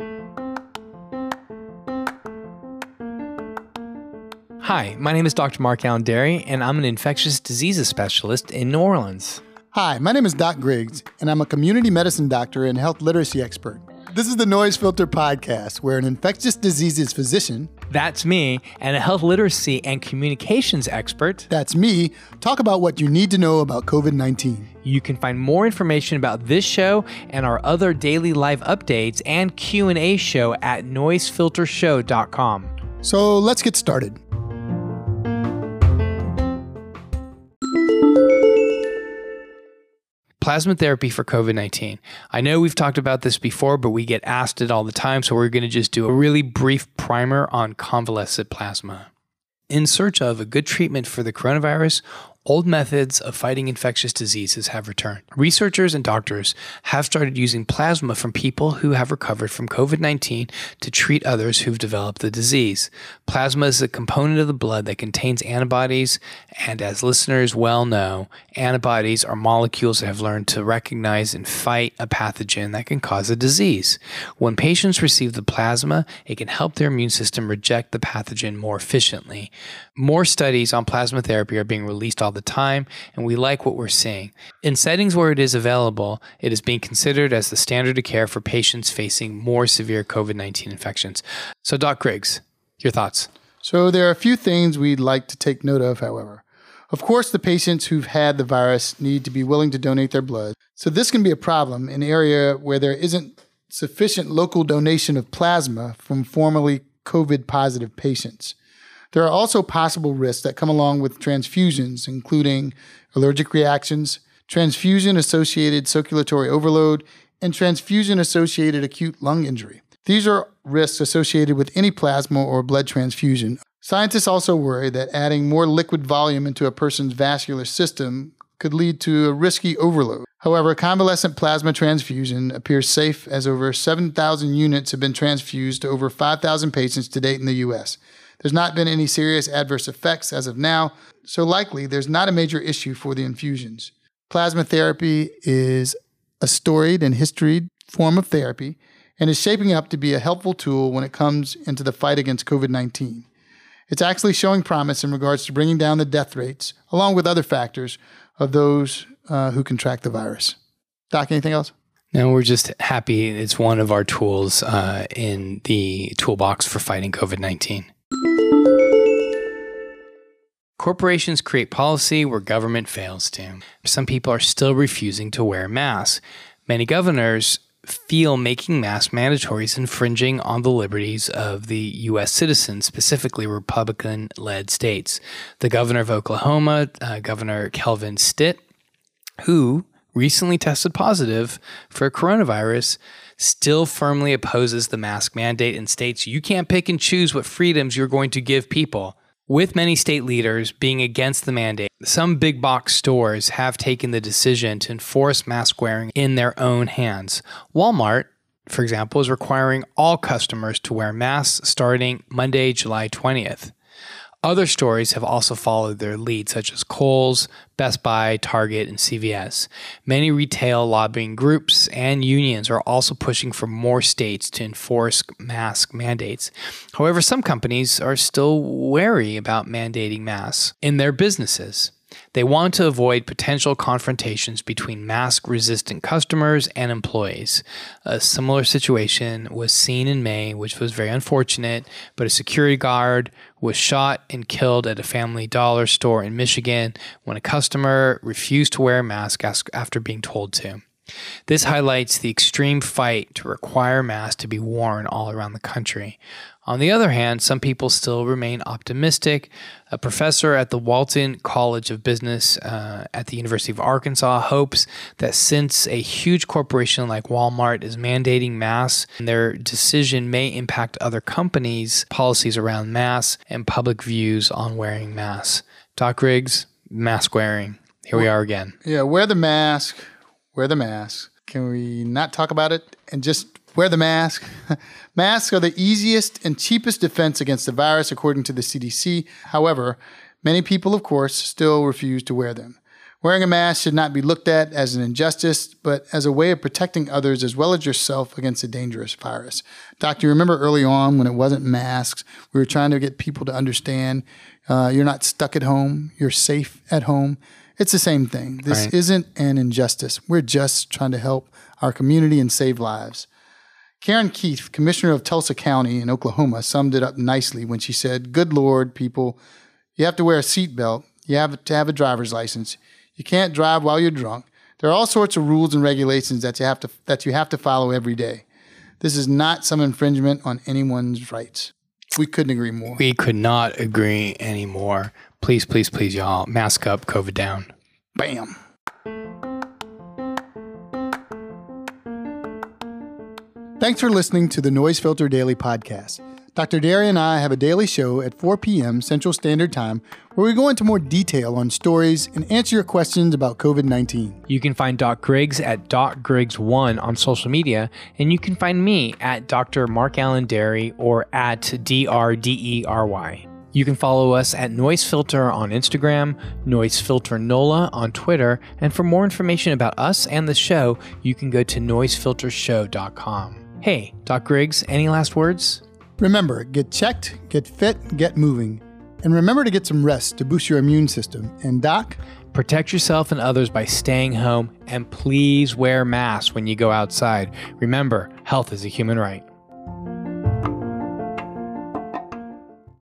Hi, my name is Dr. Mark Allen Dery, and I'm an infectious diseases specialist in New Orleans. Hi, my name is Doc Griggs, and I'm a community medicine doctor and health literacy expert. This is the Noise Filter Podcast, where an infectious diseases physician, That's me, and a health literacy and communications expert. that's me, talk about what you need to know about COVID 19. You can find more information about this show and our other daily live updates and Q&A show at noisefiltershow.com. So let's get started. Plasma therapy for COVID 19. I know we've talked about this before, but we get asked it all the time, so we're going to just do a really brief primer on convalescent plasma. In search of a good treatment for the coronavirus, old methods of fighting infectious diseases have returned. Researchers and doctors have started using plasma from people who have recovered from COVID 19 to treat others who've developed the disease. Plasma is a component of the blood that contains antibodies, and as listeners well know, antibodies are molecules that have learned to recognize and fight a pathogen that can cause a disease. When patients receive the plasma, it can help their immune system reject the pathogen more efficiently. More studies on plasma therapy are being released all the time, and we like what we're seeing. In settings where it is available, it is being considered as the standard of care for patients facing more severe COVID 19 infections. So, Doc Griggs, your thoughts? So there are a few things we'd like to take note of, however. Of course, the patients who've had the virus need to be willing to donate their blood. So this can be a problem in an area where there isn't sufficient local donation of plasma from formerly COVID positive patients. There are also possible risks that come along with transfusions, including allergic reactions, transfusion associated circulatory overload, and transfusion associated acute lung injury. These are risks associated with any plasma or blood transfusion. Scientists also worry that adding more liquid volume into a person's vascular system could lead to a risky overload. However, convalescent plasma transfusion appears safe as over 7,000 units have been transfused to over 5,000 patients to date in the US. There's not been any serious adverse effects as of now, so likely there's not a major issue for the infusions. Plasma therapy is a storied and historied form of therapy and is shaping up to be a helpful tool when it comes into the fight against COVID 19. It's actually showing promise in regards to bringing down the death rates, along with other factors, of those uh, who contract the virus. Doc, anything else? No, we're just happy it's one of our tools uh, in the toolbox for fighting COVID 19. Corporations create policy where government fails to. Some people are still refusing to wear masks. Many governors feel making masks mandatory is infringing on the liberties of the U.S. citizens, specifically Republican led states. The governor of Oklahoma, uh, Governor Kevin Stitt, who recently tested positive for coronavirus, still firmly opposes the mask mandate and states you can't pick and choose what freedoms you're going to give people. With many state leaders being against the mandate, some big box stores have taken the decision to enforce mask wearing in their own hands. Walmart, for example, is requiring all customers to wear masks starting Monday, July 20th. Other stores have also followed their lead, such as Kohl's, Best Buy, Target, and CVS. Many retail lobbying groups and unions are also pushing for more states to enforce mask mandates. However, some companies are still wary about mandating masks in their businesses. They want to avoid potential confrontations between mask resistant customers and employees. A similar situation was seen in May, which was very unfortunate, but a security guard was shot and killed at a family dollar store in Michigan when a customer refused to wear a mask after being told to. This highlights the extreme fight to require masks to be worn all around the country. On the other hand, some people still remain optimistic. A professor at the Walton College of Business uh, at the University of Arkansas hopes that since a huge corporation like Walmart is mandating masks, their decision may impact other companies' policies around masks and public views on wearing masks. Doc Griggs, mask wearing. Here we are again. Yeah, wear the mask. Wear the mask. Can we not talk about it and just wear the mask? Masks are the easiest and cheapest defense against the virus, according to the CDC. However, many people, of course, still refuse to wear them. Wearing a mask should not be looked at as an injustice, but as a way of protecting others as well as yourself against a dangerous virus. Doctor, you remember early on when it wasn't masks, we were trying to get people to understand uh, you're not stuck at home, you're safe at home. It's the same thing. This Right. isn't an injustice. We're just trying to help our community and save lives. Karen Keith, Commissioner of Tulsa County in Oklahoma, summed it up nicely when she said, Good Lord, people, you have to wear a seatbelt. You have to have a driver's license. You can't drive while you're drunk. There are all sorts of rules and regulations that you have to that you have to follow every day. This is not some infringement on anyone's rights. We couldn't agree more. We could not agree anymore. Please, please, please, y'all, mask up, COVID down. Bam. Thanks for listening to the Noise Filter Daily Podcast. Dr. Dery and I have a daily show at 4 p.m. Central Standard Time where we go into more detail on stories and answer your questions about COVID 19. You can find Doc Griggs at Doc Griggs1 on social media, and you can find me at Dr. Mark Allen Dery or at DRDERY. You can follow us at Noise Filter on Instagram, Noise Filter NOLA on Twitter, and for more information about us and the show, you can go to noisefiltershow.com. Hey, Doc Griggs, any last words? Remember, get checked, get fit, get moving. And remember to get some rest to boost your immune system. And, Doc, Protect yourself and others by staying home, and please wear masks when you go outside. Remember, health is a human right.